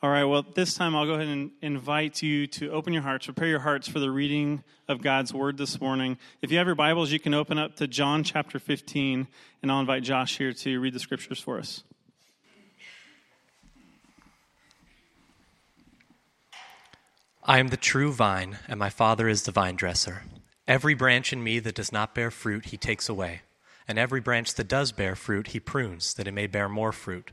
All right, well, this time I'll go ahead and invite you to open your hearts, prepare your hearts for the reading of God's Word this morning. If you have your Bibles, you can open up to John chapter 15, and I'll invite Josh here to read the scriptures for us. I am the true vine, and my Father is the vine dresser. Every branch in me that does not bear fruit, he takes away, and every branch that does bear fruit, he prunes, that it may bear more fruit.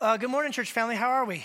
Uh, good morning, church family. How are we? You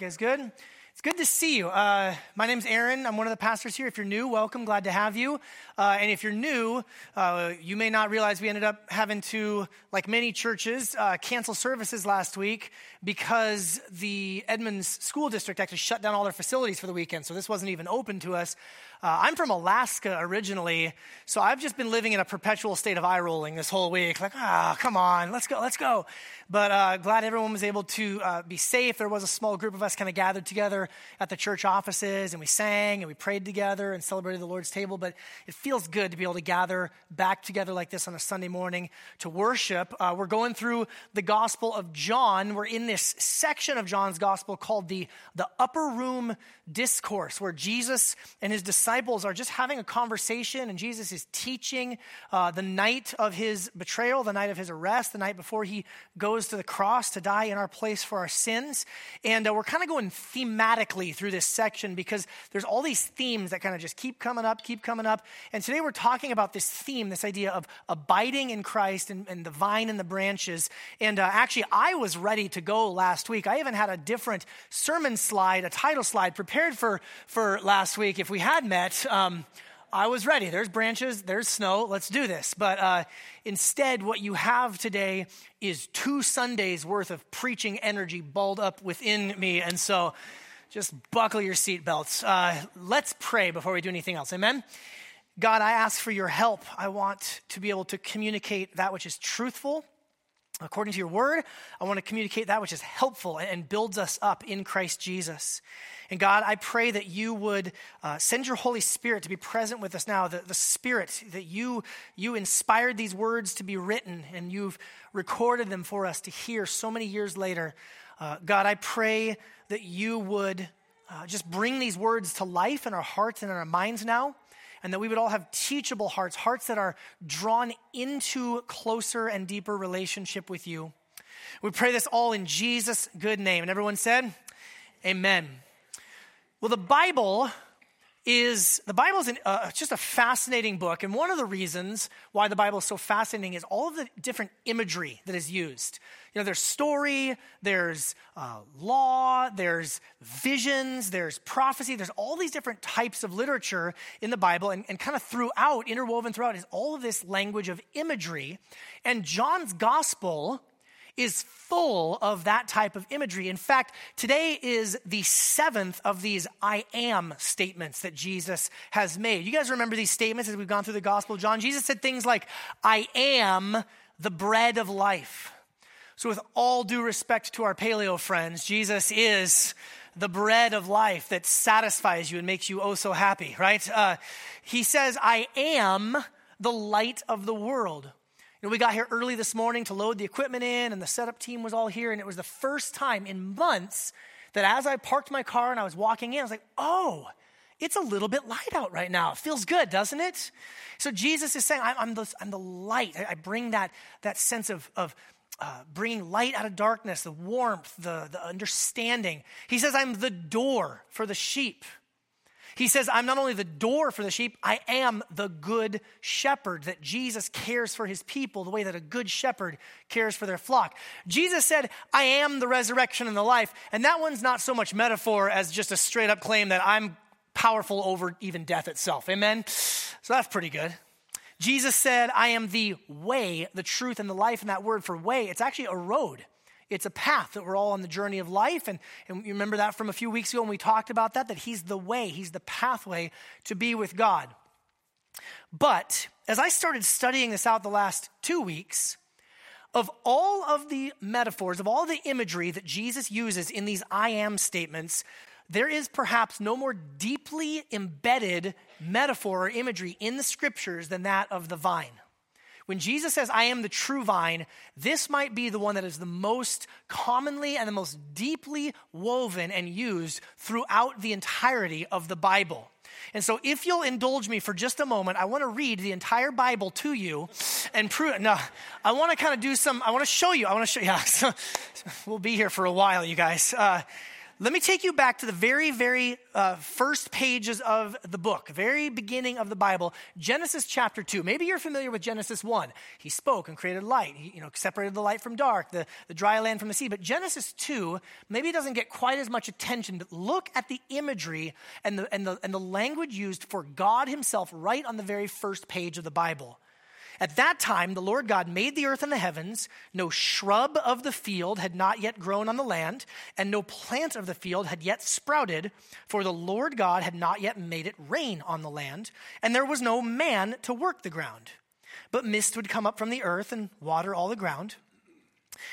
guys good? It's good to see you. Uh, my name's Aaron. I'm one of the pastors here. If you're new, welcome. Glad to have you. Uh, and if you're new, uh, you may not realize we ended up having to, like many churches, uh, cancel services last week because the Edmonds School District actually shut down all their facilities for the weekend. So this wasn't even open to us. Uh, I'm from Alaska originally, so I've just been living in a perpetual state of eye rolling this whole week. Like, ah, oh, come on, let's go, let's go. But uh, glad everyone was able to uh, be safe. There was a small group of us kind of gathered together at the church offices, and we sang and we prayed together and celebrated the Lord's table. But it feels good to be able to gather back together like this on a Sunday morning to worship. Uh, we're going through the Gospel of John. We're in this section of John's Gospel called the, the Upper Room Discourse, where Jesus and his disciples disciples are just having a conversation, and Jesus is teaching uh, the night of his betrayal, the night of his arrest, the night before he goes to the cross to die in our place for our sins. And uh, we're kind of going thematically through this section because there's all these themes that kind of just keep coming up, keep coming up. And today we're talking about this theme, this idea of abiding in Christ and, and the vine and the branches. And uh, actually, I was ready to go last week. I even had a different sermon slide, a title slide prepared for, for last week if we had met met, um, I was ready. There's branches, there's snow, let's do this. But uh, instead, what you have today is two Sundays worth of preaching energy balled up within me. And so just buckle your seatbelts. Uh, let's pray before we do anything else. Amen? God, I ask for your help. I want to be able to communicate that which is truthful. According to your word, I want to communicate that which is helpful and builds us up in Christ Jesus. And God, I pray that you would uh, send your Holy Spirit to be present with us now, the, the Spirit that you, you inspired these words to be written and you've recorded them for us to hear so many years later. Uh, God, I pray that you would uh, just bring these words to life in our hearts and in our minds now and that we would all have teachable hearts, hearts that are drawn into closer and deeper relationship with you. We pray this all in Jesus' good name. And everyone said, Amen. Well, the Bible is the Bible is an, uh, just a fascinating book, and one of the reasons why the Bible is so fascinating is all of the different imagery that is used. You know, there's story, there's uh, law, there's visions, there's prophecy, there's all these different types of literature in the Bible, and, and kind of throughout, interwoven throughout, is all of this language of imagery. And John's gospel is full of that type of imagery. In fact, today is the seventh of these I am statements that Jesus has made. You guys remember these statements as we've gone through the Gospel of John? Jesus said things like, I am the bread of life. So, with all due respect to our paleo friends, Jesus is the bread of life that satisfies you and makes you oh so happy, right? Uh, he says, I am the light of the world. Know, we got here early this morning to load the equipment in, and the setup team was all here, and it was the first time in months that as I parked my car and I was walking in, I was like, oh, it's a little bit light out right now. It feels good, doesn't it? So Jesus is saying, I'm, I'm, the, I'm the light. I, I bring that, that sense of, of uh, bringing light out of darkness, the warmth, the, the understanding. He says, I'm the door for the sheep. He says, I'm not only the door for the sheep, I am the good shepherd, that Jesus cares for his people the way that a good shepherd cares for their flock. Jesus said, I am the resurrection and the life. And that one's not so much metaphor as just a straight up claim that I'm powerful over even death itself. Amen? So that's pretty good. Jesus said, I am the way, the truth, and the life. And that word for way, it's actually a road. It's a path that we're all on the journey of life. And, and you remember that from a few weeks ago when we talked about that, that He's the way, He's the pathway to be with God. But as I started studying this out the last two weeks, of all of the metaphors, of all the imagery that Jesus uses in these I am statements, there is perhaps no more deeply embedded metaphor or imagery in the scriptures than that of the vine. When Jesus says, I am the true vine, this might be the one that is the most commonly and the most deeply woven and used throughout the entirety of the Bible. And so, if you'll indulge me for just a moment, I want to read the entire Bible to you and prove. No, I want to kind of do some. I want to show you. I want to show. you. Yeah, so, we'll be here for a while, you guys. Uh, let me take you back to the very, very uh, first pages of the book, very beginning of the Bible, Genesis chapter 2. Maybe you're familiar with Genesis 1. He spoke and created light. He you know, separated the light from dark, the, the dry land from the sea. But Genesis 2, maybe doesn't get quite as much attention, but look at the imagery and the, and the, and the language used for God himself right on the very first page of the Bible. At that time, the Lord God made the earth and the heavens. No shrub of the field had not yet grown on the land, and no plant of the field had yet sprouted, for the Lord God had not yet made it rain on the land, and there was no man to work the ground. But mist would come up from the earth and water all the ground.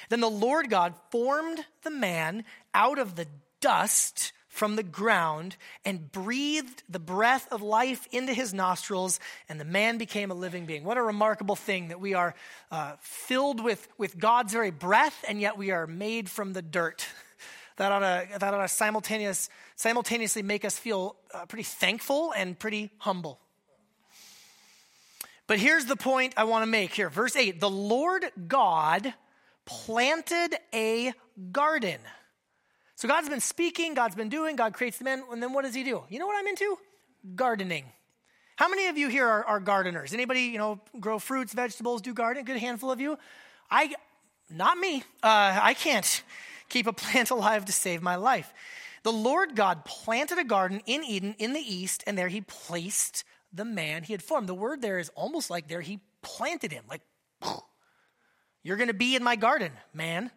Then the Lord God formed the man out of the dust from the ground and breathed the breath of life into his nostrils, and the man became a living being. What a remarkable thing that we are uh, filled with, with God's very breath, and yet we are made from the dirt. That ought to, that ought to simultaneous, simultaneously make us feel uh, pretty thankful and pretty humble. But here's the point I want to make here. Verse 8 The Lord God planted a garden so God's been speaking, God's been doing, God creates the man, and then what does he do? You know what I'm into? Gardening. How many of you here are, are gardeners? Anybody, you know, grow fruits, vegetables, do gardening? Good handful of you. I, not me. Uh, I can't keep a plant alive to save my life. The Lord God planted a garden in Eden in the east, and there he placed the man he had formed. The word there is almost like there he planted him, like, you're going to be in my garden, man.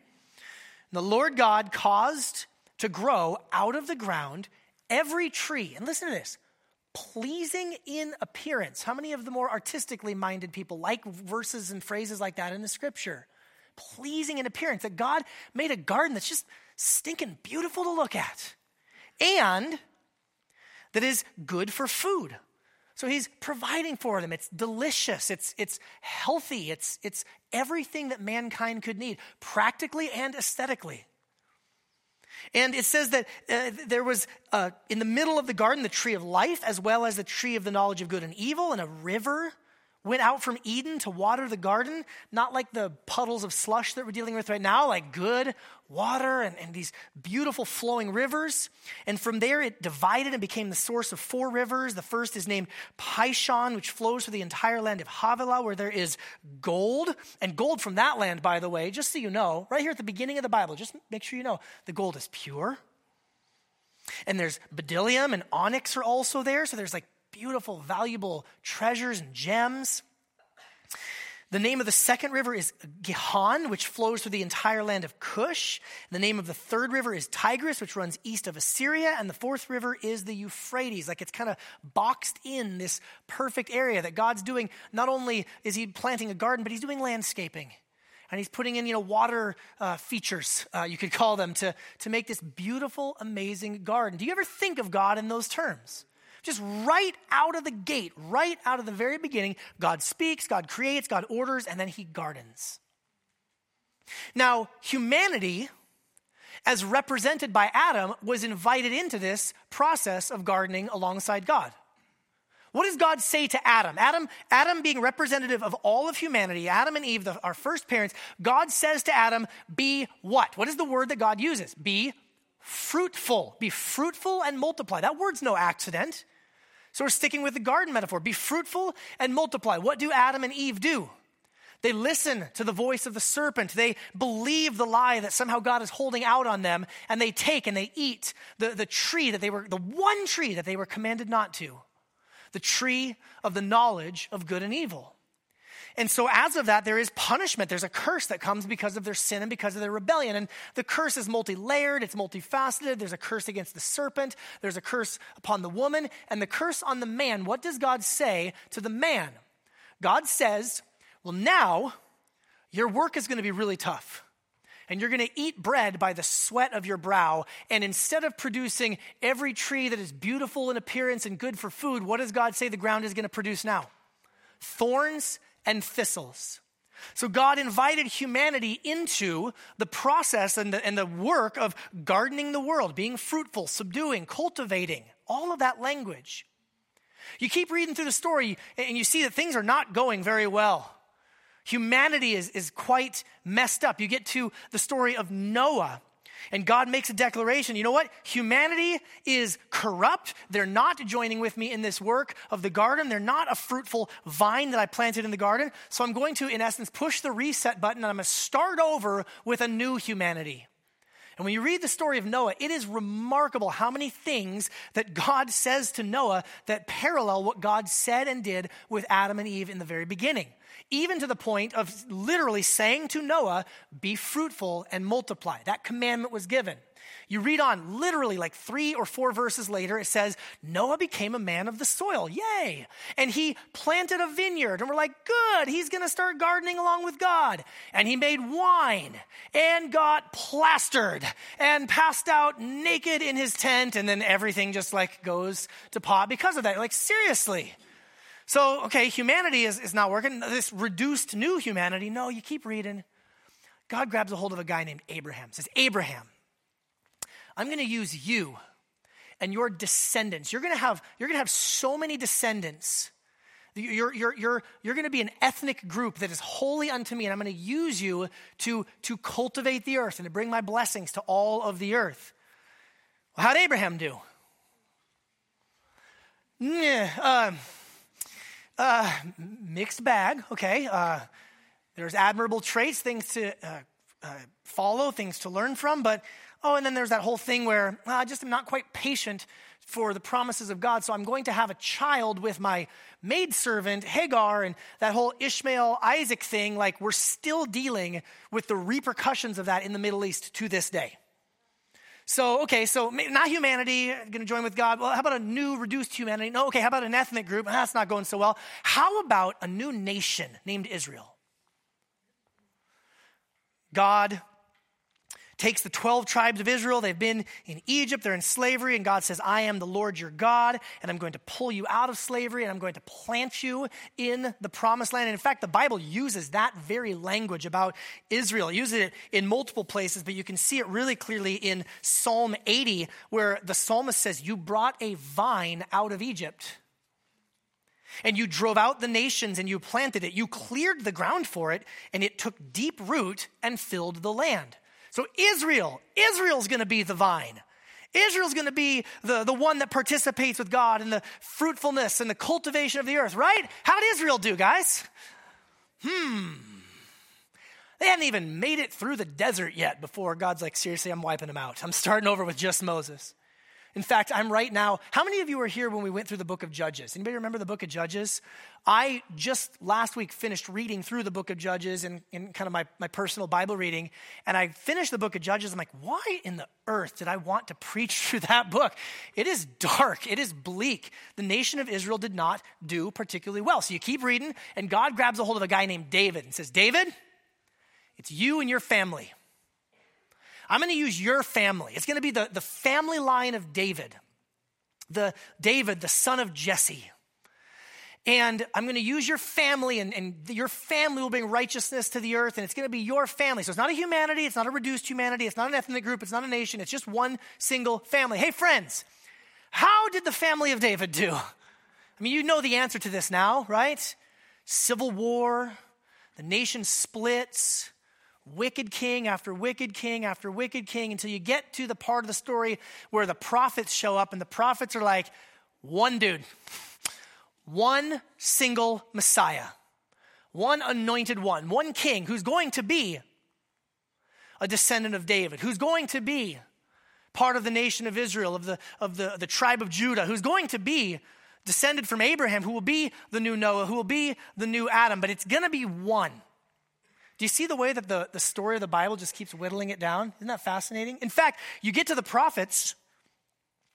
The Lord God caused to grow out of the ground every tree, and listen to this, pleasing in appearance. How many of the more artistically minded people like verses and phrases like that in the scripture? Pleasing in appearance, that God made a garden that's just stinking beautiful to look at, and that is good for food. So he's providing for them. It's delicious. It's, it's healthy. It's, it's everything that mankind could need, practically and aesthetically. And it says that uh, there was uh, in the middle of the garden the tree of life, as well as the tree of the knowledge of good and evil, and a river went out from Eden to water the garden, not like the puddles of slush that we're dealing with right now, like good water and, and, these beautiful flowing rivers. And from there, it divided and became the source of four rivers. The first is named Pishon, which flows through the entire land of Havilah, where there is gold. And gold from that land, by the way, just so you know, right here at the beginning of the Bible, just make sure you know the gold is pure. And there's bdellium and onyx are also there. So there's like beautiful, valuable treasures and gems. The name of the second river is Gihon, which flows through the entire land of Cush. The name of the third river is Tigris, which runs east of Assyria. And the fourth river is the Euphrates. Like it's kind of boxed in this perfect area that God's doing. Not only is he planting a garden, but he's doing landscaping. And he's putting in, you know, water uh, features, uh, you could call them, to, to make this beautiful, amazing garden. Do you ever think of God in those terms? Just right out of the gate, right out of the very beginning, God speaks, God creates, God orders, and then he gardens. Now, humanity, as represented by Adam, was invited into this process of gardening alongside God. What does God say to Adam? Adam, Adam being representative of all of humanity, Adam and Eve, the, our first parents, God says to Adam, be what? What is the word that God uses? Be fruitful. Be fruitful and multiply. That word's no accident. So we're sticking with the garden metaphor. Be fruitful and multiply. What do Adam and Eve do? They listen to the voice of the serpent. They believe the lie that somehow God is holding out on them, and they take and they eat the, the tree that they were, the one tree that they were commanded not to the tree of the knowledge of good and evil. And so, as of that, there is punishment. There's a curse that comes because of their sin and because of their rebellion. And the curse is multi layered, it's multifaceted. There's a curse against the serpent, there's a curse upon the woman, and the curse on the man. What does God say to the man? God says, Well, now your work is going to be really tough and you're going to eat bread by the sweat of your brow. And instead of producing every tree that is beautiful in appearance and good for food, what does God say the ground is going to produce now? Thorns and thistles. So God invited humanity into the process and the, and the work of gardening the world, being fruitful, subduing, cultivating, all of that language. You keep reading through the story and you see that things are not going very well. Humanity is, is quite messed up. You get to the story of Noah, and God makes a declaration. You know what? Humanity is corrupt. They're not joining with me in this work of the garden. They're not a fruitful vine that I planted in the garden. So I'm going to, in essence, push the reset button and I'm going to start over with a new humanity. And when you read the story of Noah, it is remarkable how many things that God says to Noah that parallel what God said and did with Adam and Eve in the very beginning even to the point of literally saying to Noah, Be fruitful and multiply. That commandment was given. You read on, literally, like three or four verses later, it says, Noah became a man of the soil. Yay! And he planted a vineyard. And we're like, good, he's going to start gardening along with God. And he made wine and got plastered and passed out naked in his tent. And then everything just like goes to pot because of that. Like, seriously. So, okay, humanity is, is not working. This reduced new humanity, no, you keep reading. God grabs a hold of a guy named Abraham, says, Abraham, I'm going to use you and your descendants. You're going to have, you're going to have so many descendants. You're, you're, you're, you're going to be an ethnic group that is holy unto me, and I'm going to use you to, to cultivate the earth and to bring my blessings to all of the earth. Well, how'd Abraham do? Um, uh, mixed bag, okay. Uh, there's admirable traits, things to uh, uh, follow, things to learn from, but oh, and then there's that whole thing where I just am not quite patient for the promises of God, so I'm going to have a child with my maidservant Hagar and that whole Ishmael Isaac thing. Like, we're still dealing with the repercussions of that in the Middle East to this day. So, okay, so not humanity, going to join with God. Well, how about a new reduced humanity? No, okay, how about an ethnic group? Ah, that's not going so well. How about a new nation named Israel? God takes the 12 tribes of Israel. They've been in Egypt, they're in slavery, and God says, I am the Lord your God, and I'm going to pull you out of slavery, and I'm going to plant you in the promised land. And in fact, the Bible uses that very language about Israel, it uses it in multiple places, but you can see it really clearly in Psalm 80, where the psalmist says, You brought a vine out of Egypt and you drove out the nations and you planted it. You cleared the ground for it, and it took deep root and filled the land. So Israel, Israel's going to be the vine. Israel's going to be the, the one that participates with God in the fruitfulness and the cultivation of the earth, right? How did Israel do, guys? Hmm. They hadn't even made it through the desert yet before God's like, seriously, I'm wiping them out. I'm starting over with just Moses. In fact, I'm right now. How many of you were here when we went through the book of Judges? Anybody remember the book of Judges? I just last week finished reading through the book of Judges in, in kind of my, my personal Bible reading. And I finished the book of Judges. I'm like, why in the earth did I want to preach through that book? It is dark, it is bleak. The nation of Israel did not do particularly well. So you keep reading, and God grabs a hold of a guy named David and says, David, it's you and your family. I'm going to use your family. It's going to be the, the family line of David, the David, the son of Jesse. And I'm going to use your family, and, and your family will bring righteousness to the earth, and it's going to be your family. So it's not a humanity, it's not a reduced humanity, it's not an ethnic group, it's not a nation, it's just one single family. Hey, friends, how did the family of David do? I mean, you know the answer to this now, right? Civil war, the nation splits, wicked king after wicked king after wicked king until you get to the part of the story where the prophets show up, and the prophets are like, one dude, one single Messiah, one anointed one, one king who's going to be a descendant of David, who's going to be part of the nation of Israel, of the, of the, the tribe of Judah, who's going to be descended from Abraham, who will be the new Noah, who will be the new Adam, but it's going to be one. Do you see the way that the, the story of the Bible just keeps whittling it down? Isn't that fascinating? In fact, you get to the prophets,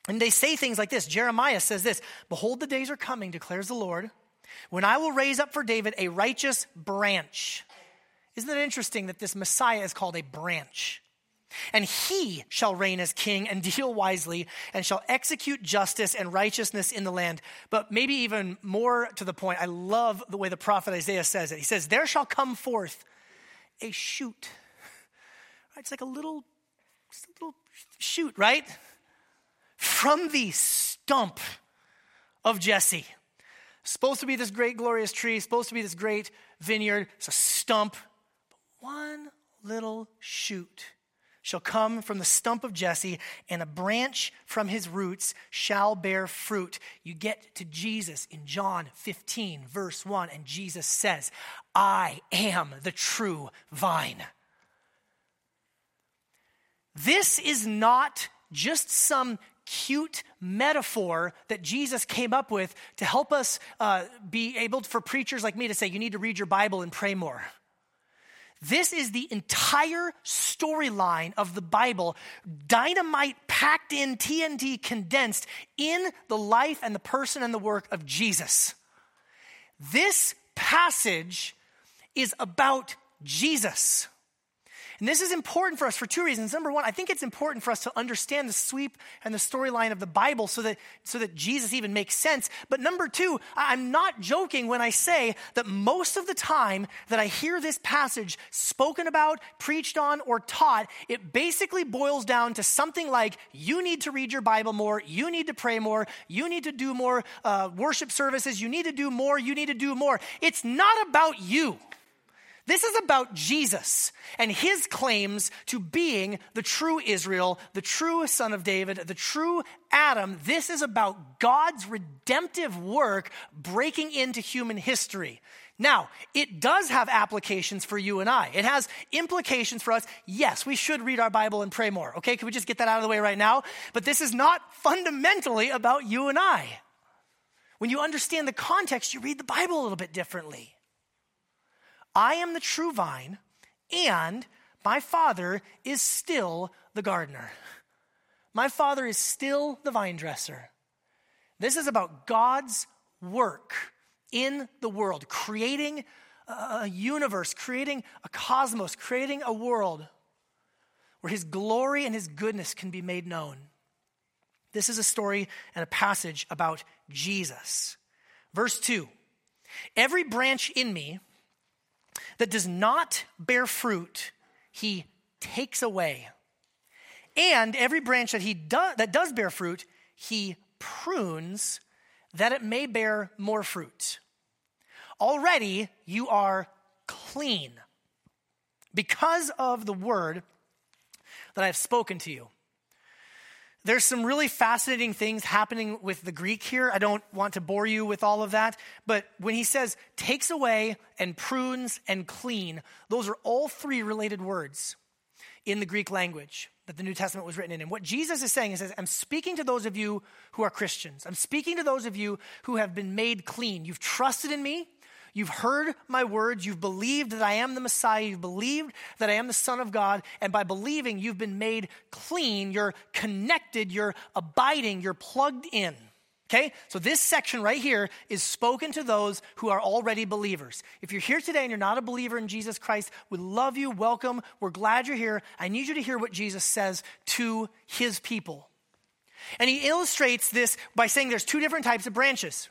and they say things like this Jeremiah says this Behold, the days are coming, declares the Lord, when I will raise up for David a righteous branch. Isn't it interesting that this Messiah is called a branch? And he shall reign as king and deal wisely and shall execute justice and righteousness in the land. But maybe even more to the point, I love the way the prophet Isaiah says it. He says, There shall come forth a shoot. It's like a little, a little shoot, right? From the stump of Jesse. Supposed to be this great, glorious tree, supposed to be this great vineyard. It's a stump. But one little shoot shall come from the stump of Jesse, and a branch from his roots shall bear fruit. You get to Jesus in John 15, verse 1, and Jesus says, I am the true vine. This is not just some cute metaphor that Jesus came up with to help us uh, be able for preachers like me to say, you need to read your Bible and pray more. This is the entire storyline of the Bible, dynamite packed in, TNT condensed in the life and the person and the work of Jesus. This passage is about Jesus. And this is important for us for two reasons. Number one, I think it's important for us to understand the sweep and the storyline of the Bible so that, so that Jesus even makes sense. But number two, I'm not joking when I say that most of the time that I hear this passage spoken about, preached on, or taught, it basically boils down to something like you need to read your Bible more, you need to pray more, you need to do more uh, worship services, you need to do more, you need to do more. It's not about you. This is about Jesus and his claims to being the true Israel, the true son of David, the true Adam. This is about God's redemptive work breaking into human history. Now, it does have applications for you and I. It has implications for us. Yes, we should read our Bible and pray more. Okay, can we just get that out of the way right now? But this is not fundamentally about you and I. When you understand the context, you read the Bible a little bit differently. I am the true vine, and my Father is still the gardener. My Father is still the vine dresser. This is about God's work in the world, creating a universe, creating a cosmos, creating a world where His glory and His goodness can be made known. This is a story and a passage about Jesus. Verse 2 Every branch in me, that does not bear fruit, he takes away. And every branch that he do, that does bear fruit, he prunes that it may bear more fruit. Already you are clean because of the word that I've spoken to you. There's some really fascinating things happening with the Greek here. I don't want to bore you with all of that, but when he says takes away and prunes and clean, those are all three related words in the Greek language that the New Testament was written in. And what Jesus is saying is, says, I'm speaking to those of you who are Christians. I'm speaking to those of you who have been made clean. You've trusted in me. You've heard my words. You've believed that I am the Messiah. You've believed that I am the Son of God. And by believing, you've been made clean. You're connected. You're abiding. You're plugged in. Okay? So this section right here is spoken to those who are already believers. If you're here today and you're not a believer in Jesus Christ, we love you. Welcome. We're glad you're here. I need you to hear what Jesus says to his people. And he illustrates this by saying there's two different types of branches.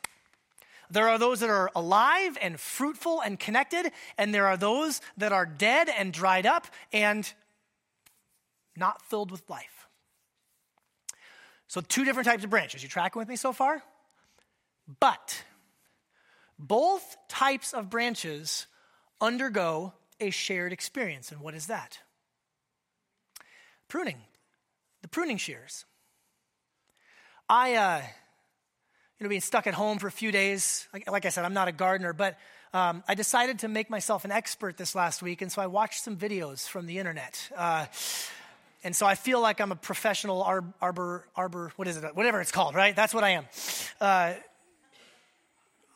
There are those that are alive and fruitful and connected, and there are those that are dead and dried up and not filled with life. So, two different types of branches. You tracking with me so far? But both types of branches undergo a shared experience. And what is that? Pruning, the pruning shears. I, uh, you know, being stuck at home for a few days, like, like I said, I'm not a gardener, but um, I decided to make myself an expert this last week, and so I watched some videos from the internet. Uh, and so I feel like I'm a professional arbor, arbor, arbor, what is it? Whatever it's called, right? That's what I am. Uh,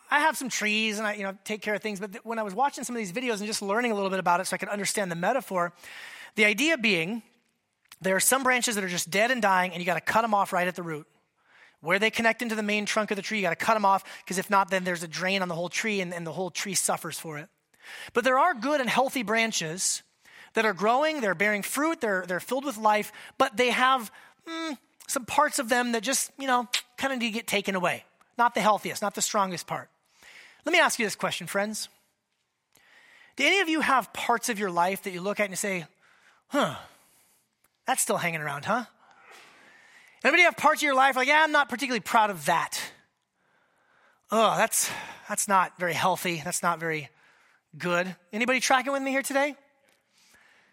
I have some trees and I, you know, take care of things. But th- when I was watching some of these videos and just learning a little bit about it so I could understand the metaphor, the idea being there are some branches that are just dead and dying and you got to cut them off right at the root. Where they connect into the main trunk of the tree, you got to cut them off because if not, then there's a drain on the whole tree and, and the whole tree suffers for it. But there are good and healthy branches that are growing, they're bearing fruit, they're, they're filled with life, but they have mm, some parts of them that just, you know, kind of need to get taken away. Not the healthiest, not the strongest part. Let me ask you this question, friends. Do any of you have parts of your life that you look at and you say, huh, that's still hanging around, huh? Anybody have parts of your life like, yeah, I'm not particularly proud of that. Oh, that's that's not very healthy. That's not very good. Anybody tracking with me here today?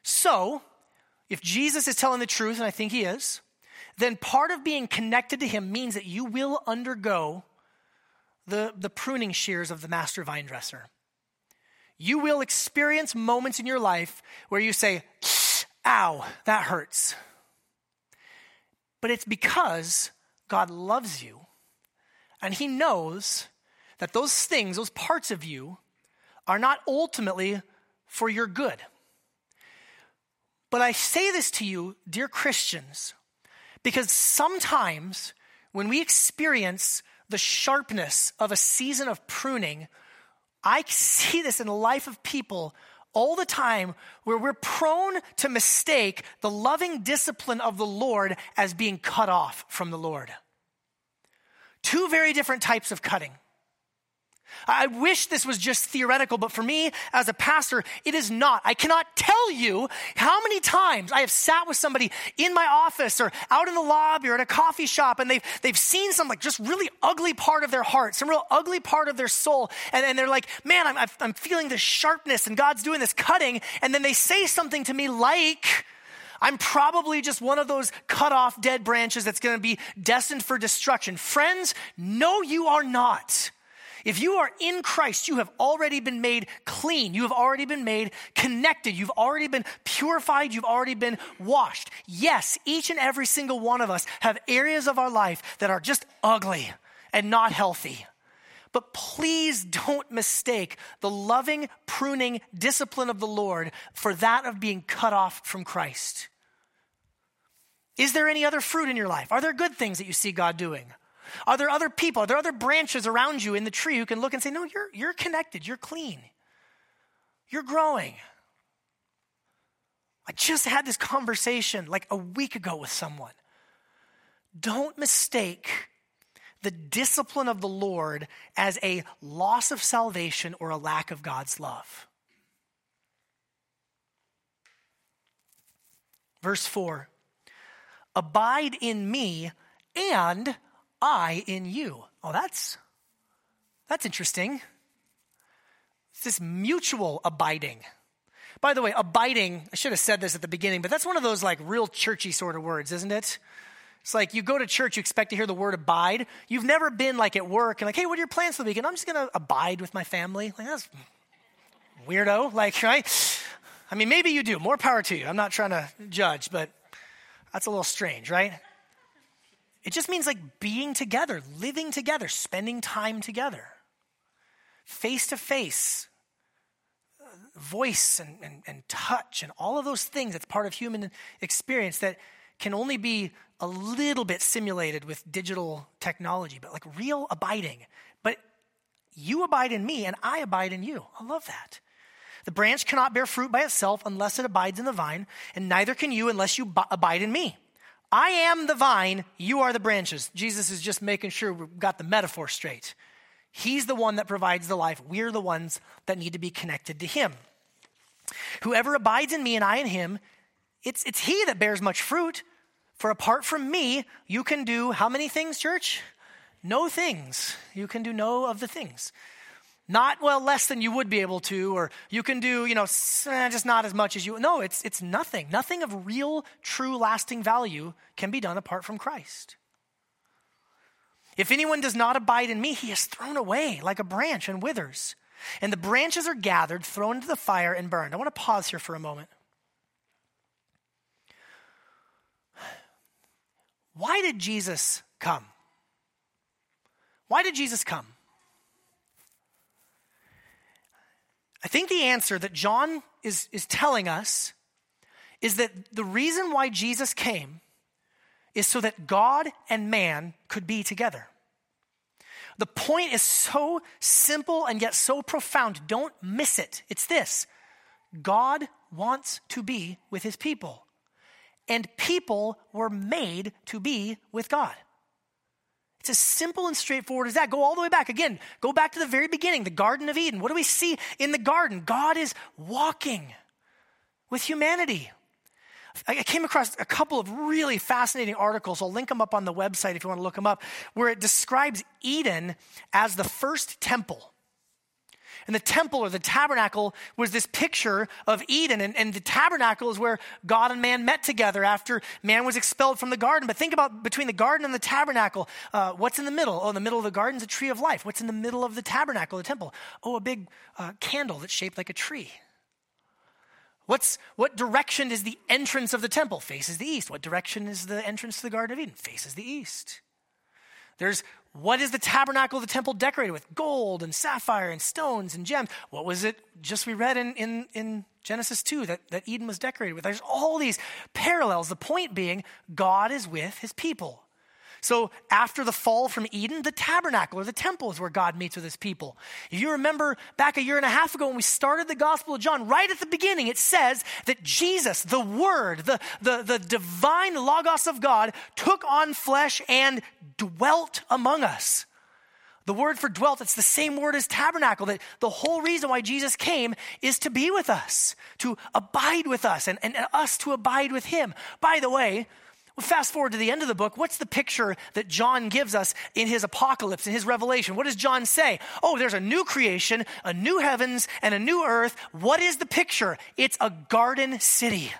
So, if Jesus is telling the truth, and I think he is, then part of being connected to him means that you will undergo the, the pruning shears of the master vine dresser. You will experience moments in your life where you say, ow, that hurts. But it's because God loves you and he knows that those things, those parts of you, are not ultimately for your good. But I say this to you, dear Christians, because sometimes when we experience the sharpness of a season of pruning, I see this in the life of people all the time where we're prone to mistake the loving discipline of the Lord as being cut off from the Lord. Two very different types of cutting. I wish this was just theoretical, but for me as a pastor, it is not. I cannot tell you how many times I have sat with somebody in my office or out in the lobby or at a coffee shop and they've, they've seen some like just really ugly part of their heart, some real ugly part of their soul. And, and they're like, man, I'm, I'm feeling this sharpness and God's doing this cutting. And then they say something to me like, I'm probably just one of those cut off dead branches that's going to be destined for destruction. Friends, no, you are not. If you are in Christ, you have already been made clean. You have already been made connected. You've already been purified. You've already been washed. Yes, each and every single one of us have areas of our life that are just ugly and not healthy. But please don't mistake the loving, pruning discipline of the Lord for that of being cut off from Christ. Is there any other fruit in your life? Are there good things that you see God doing? Are there other people? Are there other branches around you in the tree who can look and say, No, you're, you're connected, you're clean, you're growing? I just had this conversation like a week ago with someone. Don't mistake the discipline of the Lord as a loss of salvation or a lack of God's love. Verse 4 Abide in me, and I in you. Oh, that's that's interesting. It's this mutual abiding. By the way, abiding, I should have said this at the beginning, but that's one of those like real churchy sort of words, isn't it? It's like you go to church, you expect to hear the word abide. You've never been like at work and like, hey, what are your plans for the weekend? I'm just gonna abide with my family. Like that's weirdo, like, right? I mean, maybe you do. More power to you. I'm not trying to judge, but that's a little strange, right? It just means like being together, living together, spending time together, face to face, voice and, and, and, touch, and all of those things that's part of human experience that can only be a little bit simulated with digital technology, but like real abiding. But you abide in me, and I abide in you. I love that. The branch cannot bear fruit by itself unless it abides in the vine, and neither can you unless you abide in me. I am the vine, you are the branches. Jesus is just making sure we've got the metaphor straight. He's the one that provides the life. We're the ones that need to be connected to Him. Whoever abides in me and I in Him, it's, it's He that bears much fruit. For apart from me, you can do how many things, church? no things. You can do no of the things. Not, well, less than you would be able to, or you can do, you know, eh, just not as much as you. No, it's, it's nothing. Nothing of real, true, lasting value can be done apart from Christ. If anyone does not abide in me, he is thrown away like a branch and withers. And the branches are gathered, thrown into the fire, and burned. I want to pause here for a moment. Why did Jesus come? Why did Jesus come? I think the answer that John is, is telling us is that the reason why Jesus came is so that God and man could be together. The point is so simple and yet so profound. Don't miss it. It's this God wants to be with his people, and people were made to be with God. It's as simple and straightforward as that. Go all the way back. Again, go back to the very beginning, the Garden of Eden. What do we see in the garden? God is walking with humanity. I came across a couple of really fascinating articles. I'll link them up on the website if you want to look them up, where it describes Eden as the first temple. And the temple or the tabernacle was this picture of Eden. And, and, the tabernacle is where God and man met together after man was expelled from the garden. But think about between the garden and the tabernacle. Uh, what's in the middle? Oh, in the middle of the garden is a tree of life. What's in the middle of the tabernacle, the temple? Oh, a big uh, candle that's shaped like a tree. What's, what direction is the entrance of the temple? Faces the east. What direction is the entrance to the Garden of Eden? Faces the east. There's what is the tabernacle of the temple decorated with? Gold and sapphire and stones and gems. What was it just we read in, in, in Genesis 2 that, that Eden was decorated with? There's all these parallels. The point being, God is with his people. So after the fall from Eden, the tabernacle or the temple is where God meets with his people. If you remember back a year and a half ago when we started the Gospel of John, right at the beginning, it says that Jesus, the Word, the, the, the divine Logos of God, took on flesh and dwelt among us. The word for dwelt, it's the same word as tabernacle. That the whole reason why Jesus came is to be with us, to abide with us, and, and us to abide with him. By the way, well, fast forward to the end of the book. What's the picture that John gives us in his apocalypse, in his revelation? What does John say? Oh, there's a new creation, a new heavens, and a new earth. What is the picture? It's a garden city.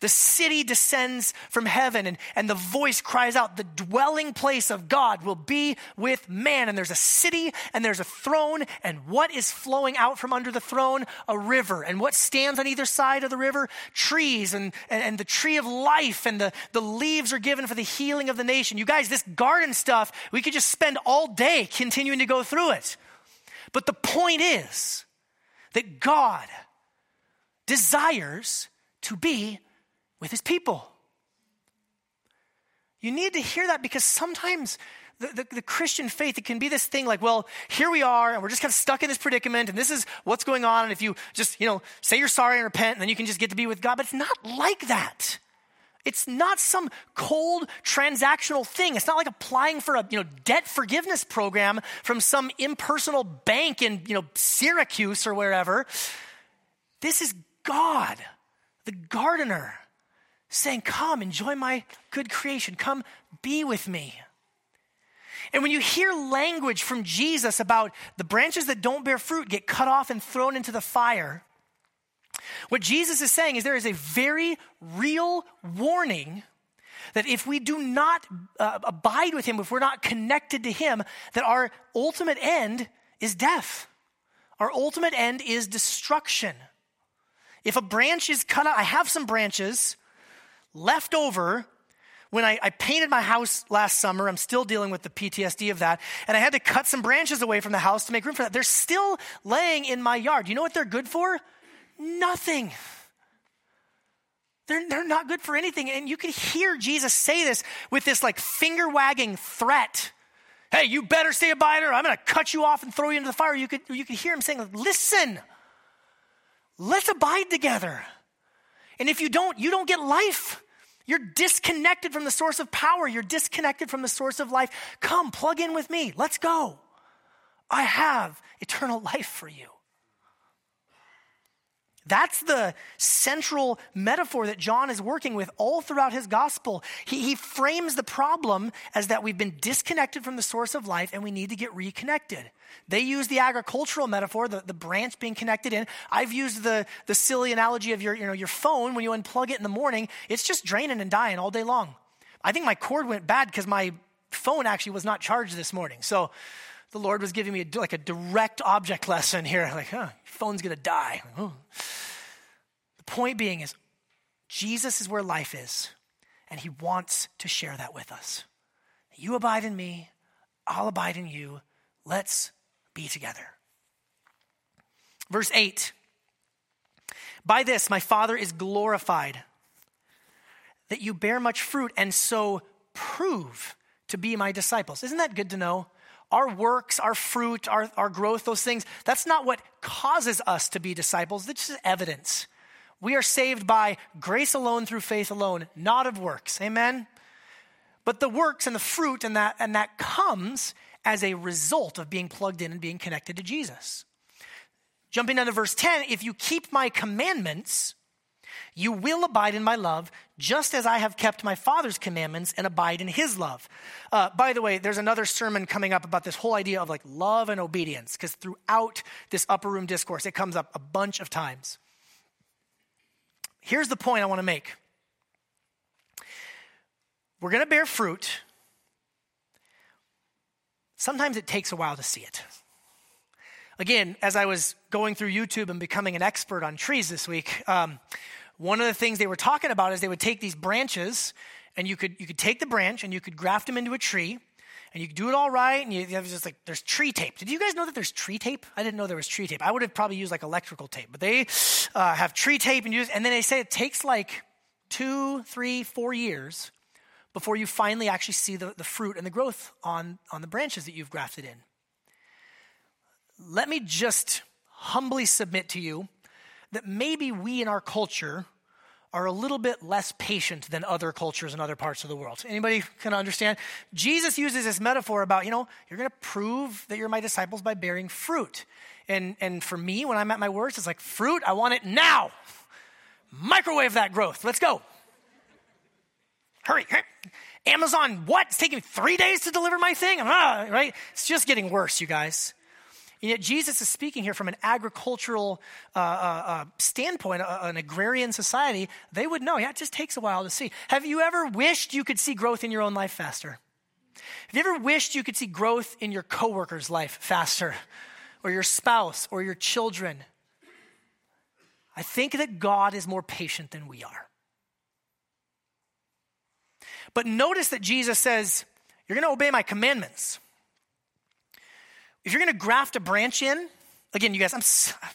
The city descends from heaven, and, and the voice cries out, The dwelling place of God will be with man. And there's a city, and there's a throne, and what is flowing out from under the throne? A river. And what stands on either side of the river? Trees, and, and, and the tree of life, and the, the leaves are given for the healing of the nation. You guys, this garden stuff, we could just spend all day continuing to go through it. But the point is that God desires to be with his people. You need to hear that because sometimes the, the, the, Christian faith, it can be this thing like, well, here we are, and we're just kind of stuck in this predicament, and this is what's going on. And if you just, you know, say you're sorry and repent, and then you can just get to be with God. But it's not like that. It's not some cold transactional thing. It's not like applying for a you know debt forgiveness program from some impersonal bank in you know Syracuse or wherever. This is God, the gardener, saying, Come, enjoy my good creation. Come be with me. And when you hear language from Jesus about the branches that don't bear fruit get cut off and thrown into the fire, what Jesus is saying is there is a very real warning that if we do not uh, abide with him, if we're not connected to him, that our ultimate end is death. Our ultimate end is destruction. If a branch is cut off, I have some branches left over when I, I, painted my house last summer. I'm still dealing with the PTSD of that. And I had to cut some branches away from the house to make room for that. They're still laying in my yard. You know what they're good for? Nothing. They're, they're not good for anything. And you can hear Jesus say this with this like finger wagging threat. Hey, you better stay a biter. I'm going to cut you off and throw you into the fire. You could, you could hear him saying, listen, let's abide together. And if you don't, you don't get life. You're disconnected from the source of power. You're disconnected from the source of life. Come, plug in with me. Let's go. I have eternal life for you. That's the central metaphor that John is working with all throughout his gospel. He, he, frames the problem as that we've been disconnected from the source of life and we need to get reconnected. They use the agricultural metaphor, the, the branch being connected in. I've used the, the silly analogy of your, you know, your phone when you unplug it in the morning, it's just draining and dying all day long. I think my cord went bad because my phone actually was not charged this morning. So the Lord was giving me a, like a direct object lesson here. Like, huh, your phone's to die. Oh. The point being is, Jesus is where life is, and he wants to share that with us. You abide in me, I'll abide in you. Let's be together. Verse 8 By this my Father is glorified, that you bear much fruit and so prove to be my disciples. Isn't that good to know? Our works, our fruit, our, our growth, those things, that's not what causes us to be disciples. That's just evidence. We are saved by grace alone through faith alone, not of works. Amen? But the works and the fruit and that, and that comes as a result of being plugged in and being connected to Jesus. Jumping down to verse 10, if you keep my commandments, you will abide in my love, just as I have kept my Father's commandments and abide in his love. Uh, by the way, there's another sermon coming up about this whole idea of like love and obedience, because throughout this upper room discourse, it comes up a bunch of times. Here's the point I want to make we're going to bear fruit. Sometimes it takes a while to see it. Again, as I was going through YouTube and becoming an expert on trees this week, um, one of the things they were talking about is they would take these branches and you could, you could take the branch and you could graft them into a tree and you could do it all right and you, you have just like there's tree tape. Did you guys know that there's tree tape? I didn't know there was tree tape. I would have probably used like electrical tape but they uh, have tree tape and use and then they say it takes like two three four years before you finally actually see the, the fruit and the growth on, on the branches that you've grafted in. Let me just humbly submit to you that maybe we in our culture are a little bit less patient than other cultures in other parts of the world. Anybody can understand? Jesus uses this metaphor about, you know, you're going to prove that you're my disciples by bearing fruit. And, and for me, when I'm at my worst, it's like, fruit, I want it now. Microwave that growth. Let's go. Hurry, hurry. Amazon, what? It's taking three days to deliver my thing? Ah, right? It's just getting worse, you guys. And yet, Jesus is speaking here from an agricultural uh, uh, uh standpoint, uh, an agrarian society. They would know, yeah, it just takes a while to see. Have you ever wished you could see growth in your own life faster? Have you ever wished you could see growth in your coworker's life faster, or your spouse, or your children? I think that God is more patient than we are. But notice that Jesus says, You're going to obey my commandments. If you're going to graft a branch in, again, you guys, I'm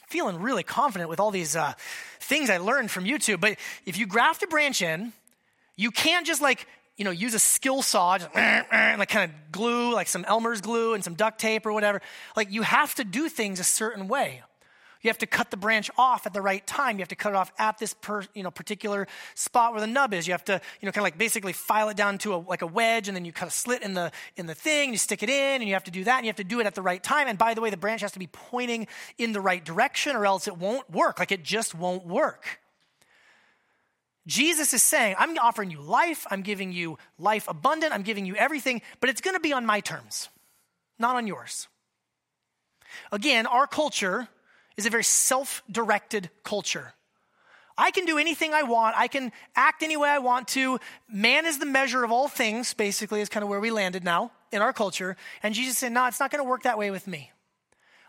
feeling really confident with all these uh, things I learned from YouTube. But if you graft a branch in, you can't just like you know use a skill saw, just, like kind of glue, like some Elmer's glue and some duct tape or whatever. Like you have to do things a certain way. You have to cut the branch off at the right time. You have to cut it off at this per, you know, particular spot where the nub is. You have to, you know, kind of like basically file it down to a, like a wedge, and then you cut a slit in the in the thing. You stick it in, and you have to do that, and you have to do it at the right time. And by the way, the branch has to be pointing in the right direction, or else it won't work. Like it just won't work. Jesus is saying, I'm offering you life. I'm giving you life abundant. I'm giving you everything, but it's going to be on my terms, not on yours. Again, our culture is a very self directed culture. I can do anything I want. I can act any way I want to. Man is the measure of all things, basically, is kind of where we landed now in our culture. And Jesus said, No, it's not going to work that way with me.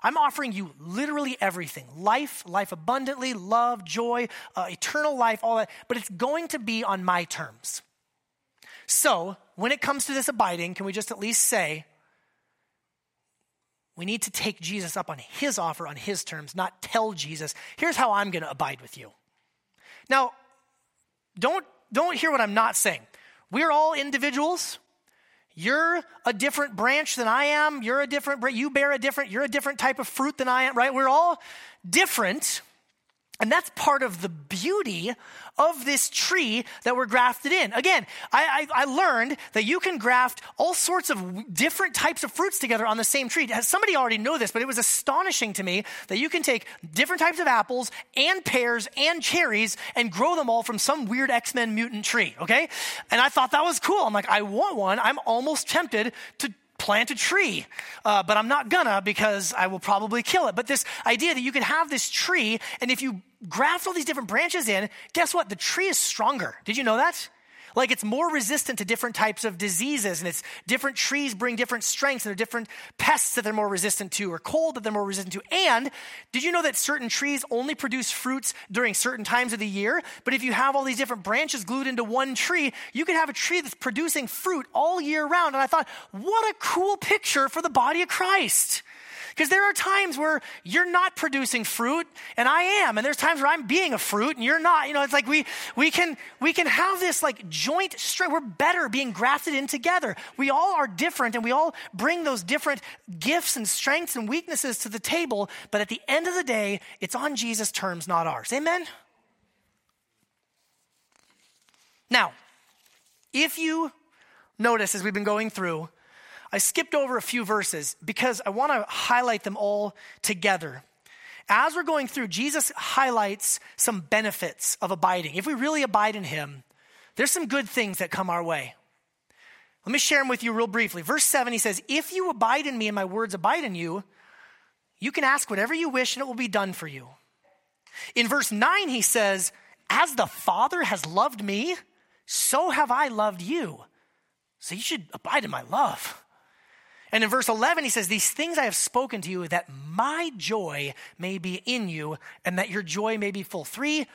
I'm offering you literally everything life, life abundantly, love, joy, uh, eternal life, all that. But it's going to be on my terms. So, when it comes to this abiding, can we just at least say, we need to take Jesus up on his offer on his terms, not tell Jesus, here's how I'm going to abide with you. Now, don't, don't hear what I'm not saying. We're all individuals. You're a different branch than I am. You're a different, you bear a different, you're a different type of fruit than I am, right? We're all different. And that's part of the beauty of this tree that we're grafted in. Again, I, I, I, learned that you can graft all sorts of different types of fruits together on the same tree. Somebody already knew this, but it was astonishing to me that you can take different types of apples and pears and cherries and grow them all from some weird X Men mutant tree, okay? And I thought that was cool. I'm like, I want one. I'm almost tempted to plant a tree, uh, but I'm not gonna because I will probably kill it. But this idea that you can have this tree, and if you graft all these different branches in, guess what? The tree is stronger. Did you know that? Like it's more resistant to different types of diseases, and it's different trees bring different strengths, and there are different pests that they're more resistant to, or cold that they're more resistant to. And did you know that certain trees only produce fruits during certain times of the year? But if you have all these different branches glued into one tree, you can have a tree that's producing fruit all year round. And I thought, what a cool picture for the body of Christ. Because there are times where you're not producing fruit and I am, and there's times where I'm being a fruit and you're not. You know, it's like we we can we can have this like joint strength. We're better being grafted in together. We all are different and we all bring those different gifts and strengths and weaknesses to the table, but at the end of the day, it's on Jesus' terms, not ours. Amen? Now, if you notice as we've been going through, I skipped over a few verses because I want to highlight them all together. As we're going through, Jesus highlights some benefits of abiding. If we really abide in Him, there's some good things that come our way. Let me share them with you real briefly. Verse 7, he says, If you abide in me and my words abide in you, you can ask whatever you wish and it will be done for you. In verse 9, he says, As the Father has loved me, so have I loved you. So you should abide in my love. And in verse 11, he says, These things I have spoken to you, that my joy may be in you, and that your joy may be full. Three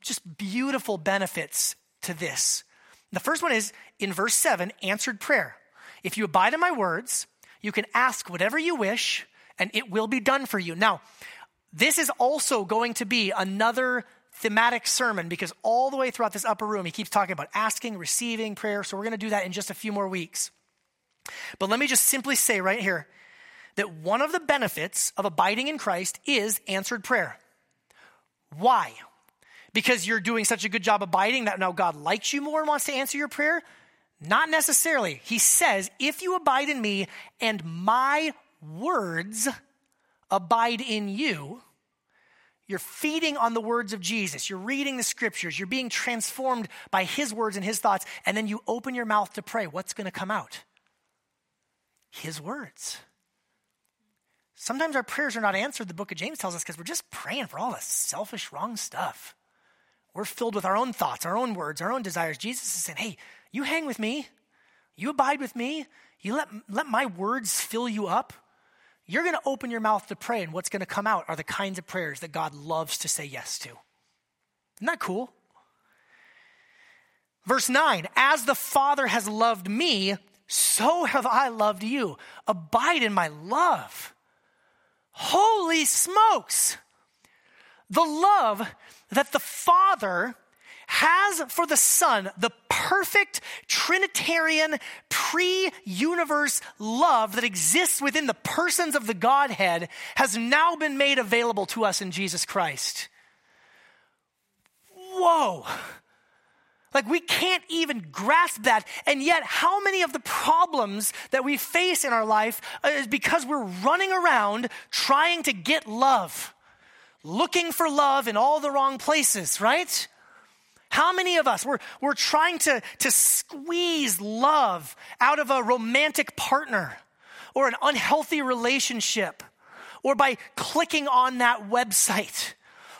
just beautiful benefits to this. The first one is in verse 7, answered prayer. If you abide in my words, you can ask whatever you wish, and it will be done for you. Now, this is also going to be another thematic sermon because all the way throughout this upper room, he keeps talking about asking, receiving, prayer. So we're going to do that in just a few more weeks. But let me just simply say right here that one of the benefits of abiding in Christ is answered prayer. Why? Because you're doing such a good job abiding that now God likes you more and wants to answer your prayer? Not necessarily. He says, If you abide in me and my words abide in you, you're feeding on the words of Jesus. You're reading the scriptures. You're being transformed by his words and his thoughts. And then you open your mouth to pray. What's going to come out? His words. Sometimes our prayers are not answered, the book of James tells us, because we're just praying for all the selfish, wrong stuff. We're filled with our own thoughts, our own words, our own desires. Jesus is saying, hey, you hang with me, you abide with me, you let, let my words fill you up. You're going to open your mouth to pray, and what's going to come out are the kinds of prayers that God loves to say yes to. Isn't that cool? Verse 9, as the Father has loved me, so have I loved you. Abide in my love. Holy smokes! The love that the Father has for the Son, the perfect Trinitarian pre universe love that exists within the persons of the Godhead, has now been made available to us in Jesus Christ. Whoa! Like we can't even grasp that. And yet, how many of the problems that we face in our life is because we're running around trying to get love, looking for love in all the wrong places, right? How many of us, we're, we're trying to, to squeeze love out of a romantic partner or an unhealthy relationship or by clicking on that website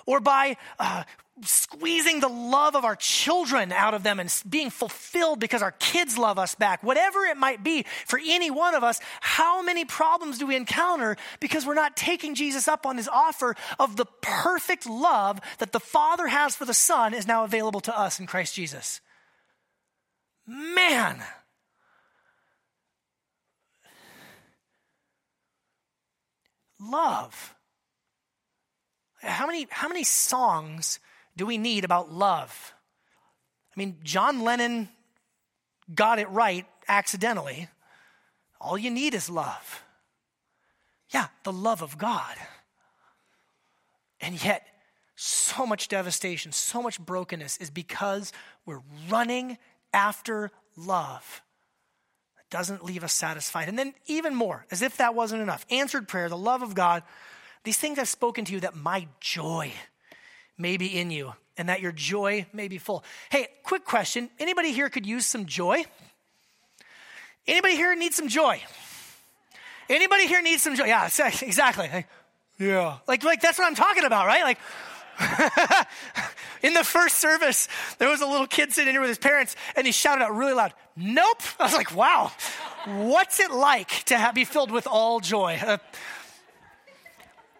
or by uh, squeezing the love of our children out of them and being fulfilled because our kids love us back, whatever it might be for any one of us, how many problems do we encounter because we're not taking Jesus up on his offer of the perfect love that the Father has for the Son is now available to us in Christ Jesus? Man. Love. How many, how many songs do we need about love? I mean, John Lennon got it right accidentally. All you need is love. Yeah, the love of God. And yet, so much devastation, so much brokenness is because we're running after love. It doesn't leave us satisfied. And then, even more, as if that wasn't enough, answered prayer, the love of God, these things I've spoken to you that my joy may be in you and that your joy may be full. Hey, quick question. Anybody here could use some joy? Anybody here need some joy? Anybody here needs some joy? Yeah, exactly. Yeah. Like, like that's what I'm talking about, right? Like, in the first service, there was a little kid sitting here with his parents, and he shouted out really loud, Nope. I was like, wow, what's it like to have, be filled with all joy? Uh,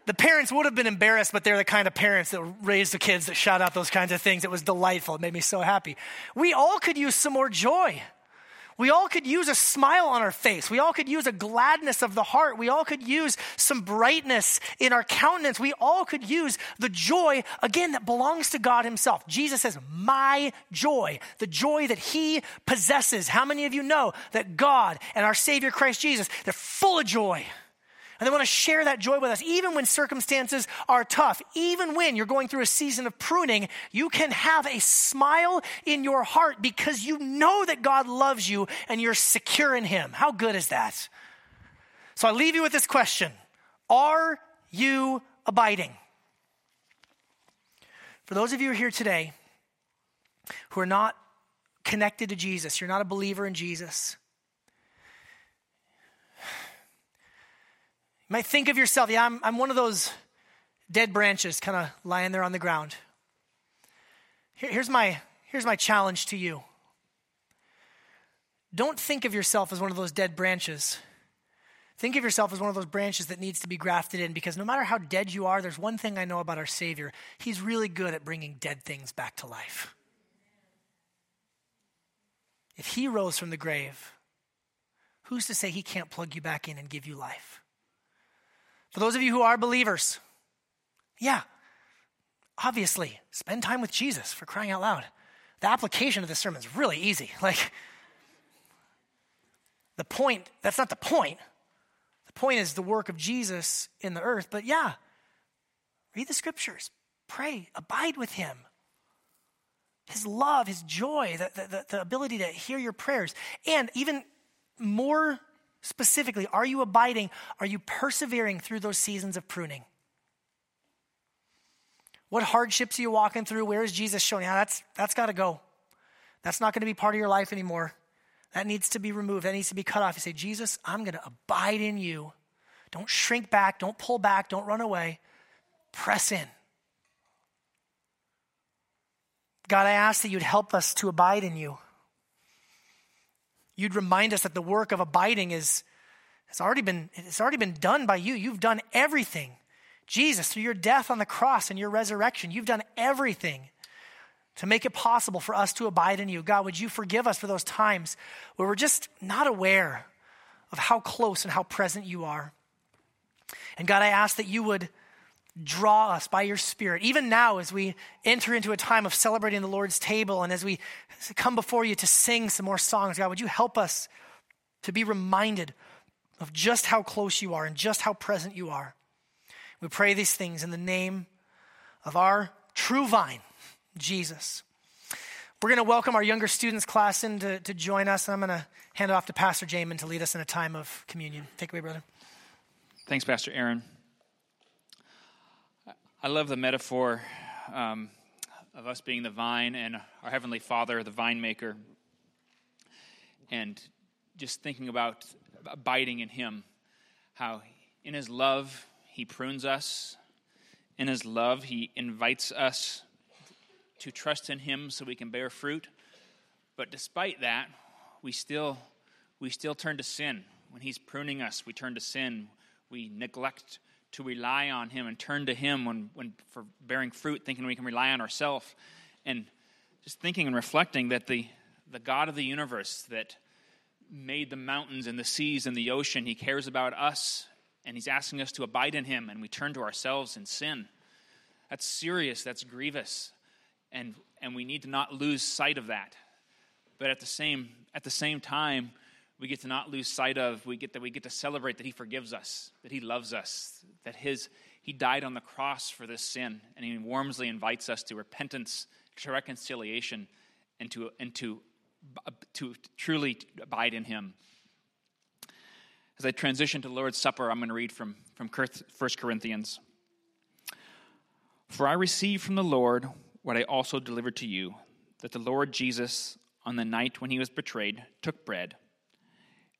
the parents would have been embarrassed, but they're the kind of parents that raise the kids that shout out those kinds of things. It was delightful. It made me so happy. We all could use some more joy. We all could use a smile on our face. We all could use a gladness of the heart. We all could use some brightness in our countenance. We all could use the joy, again, that belongs to God Himself. Jesus says, My joy, the joy that He possesses. How many of you know that God and our Savior Christ Jesus, they're full of joy? And they want to share that joy with us. Even when circumstances are tough, even when you're going through a season of pruning, you can have a smile in your heart because you know that God loves you and you're secure in Him. How good is that? So I leave you with this question Are you abiding? For those of you here today who are not connected to Jesus, you're not a believer in Jesus, You might think of yourself, yeah, I'm, I'm one of those dead branches kind of lying there on the ground. Here, here's, my, here's my challenge to you don't think of yourself as one of those dead branches. Think of yourself as one of those branches that needs to be grafted in because no matter how dead you are, there's one thing I know about our Savior. He's really good at bringing dead things back to life. If He rose from the grave, who's to say He can't plug you back in and give you life? For those of you who are believers, yeah, obviously, spend time with Jesus for crying out loud. The application of this sermon is really easy. Like, the point, that's not the point. The point is the work of Jesus in the earth. But yeah, read the scriptures, pray, abide with him. His love, his joy, the, the, the ability to hear your prayers. And even more Specifically, are you abiding? Are you persevering through those seasons of pruning? What hardships are you walking through? Where is Jesus showing you? That's, that's got to go. That's not going to be part of your life anymore. That needs to be removed. That needs to be cut off. You say, Jesus, I'm going to abide in you. Don't shrink back. Don't pull back. Don't run away. Press in. God, I ask that you'd help us to abide in you you'd remind us that the work of abiding is it's already been it's already been done by you. You've done everything. Jesus, through your death on the cross and your resurrection, you've done everything to make it possible for us to abide in you. God, would you forgive us for those times where we're just not aware of how close and how present you are? And God, I ask that you would draw us by your Spirit, even now as we enter into a time of celebrating the Lord's table and as we come before you to sing some more songs. God, would you help us to be reminded of just how close you are and just how present you are? We pray these things in the name of our true vine, Jesus. We're going to welcome our younger students class in to, to join us, and I'm going to hand it off to Pastor Jamin to lead us in a time of communion. Take away, brother. Thanks, Pastor Aaron. I love the metaphor um, of us being the vine and our Heavenly Father, the vine maker, and just thinking about abiding in Him, how in His love He prunes us, in His love He invites us to trust in Him so we can bear fruit. But despite that, we still we still turn to sin. When He's pruning us, we turn to sin. We neglect to rely on Him and turn to Him when, when for bearing fruit, thinking we can rely on ourselves. And just thinking and reflecting that the, the God of the universe that made the mountains and the seas and the ocean, He cares about us and He's asking us to abide in Him, and we turn to ourselves in sin. That's serious, that's grievous. And, and we need to not lose sight of that. But at the same, at the same time, we get to not lose sight of, we get that we get to celebrate that he forgives us, that he loves us, that his he died on the cross for this sin, and he warmly invites us to repentance, to reconciliation, and to and to to truly abide in him. As I transition to Lord's Supper, I'm going to read from, from 1 Corinthians. For I received from the Lord what I also delivered to you that the Lord Jesus, on the night when he was betrayed, took bread.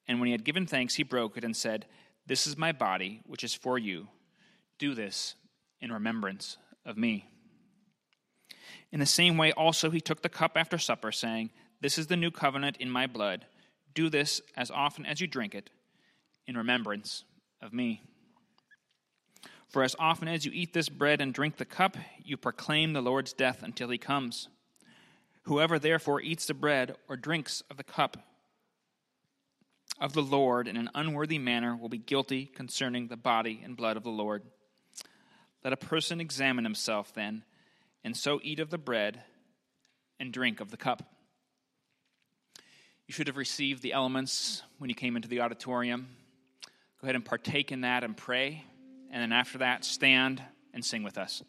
And when he had given thanks, he broke it and said, This is my body, which is for you. Do this in remembrance of me. In the same way, also, he took the cup after supper, saying, This is the new covenant in my blood. Do this as often as you drink it in remembrance of me. For as often as you eat this bread and drink the cup, you proclaim the Lord's death until he comes. Whoever therefore eats the bread or drinks of the cup of the Lord in an unworthy manner will be guilty concerning the body and blood of the Lord. Let a person examine himself then, and so eat of the bread and drink of the cup. You should have received the elements when you came into the auditorium. Go ahead and partake in that and pray. And then after that, stand and sing with us.